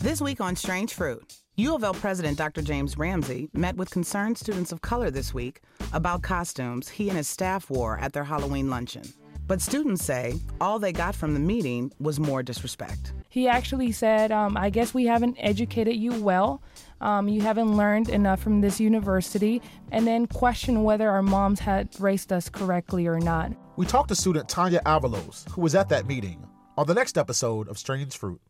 This week on Strange Fruit, U of L President Dr. James Ramsey met with concerned students of color this week about costumes he and his staff wore at their Halloween luncheon. But students say all they got from the meeting was more disrespect. He actually said, um, I guess we haven't educated you well. Um, you haven't learned enough from this university, and then questioned whether our moms had raised us correctly or not. We talked to student Tanya Avalos, who was at that meeting, on the next episode of Strange Fruit.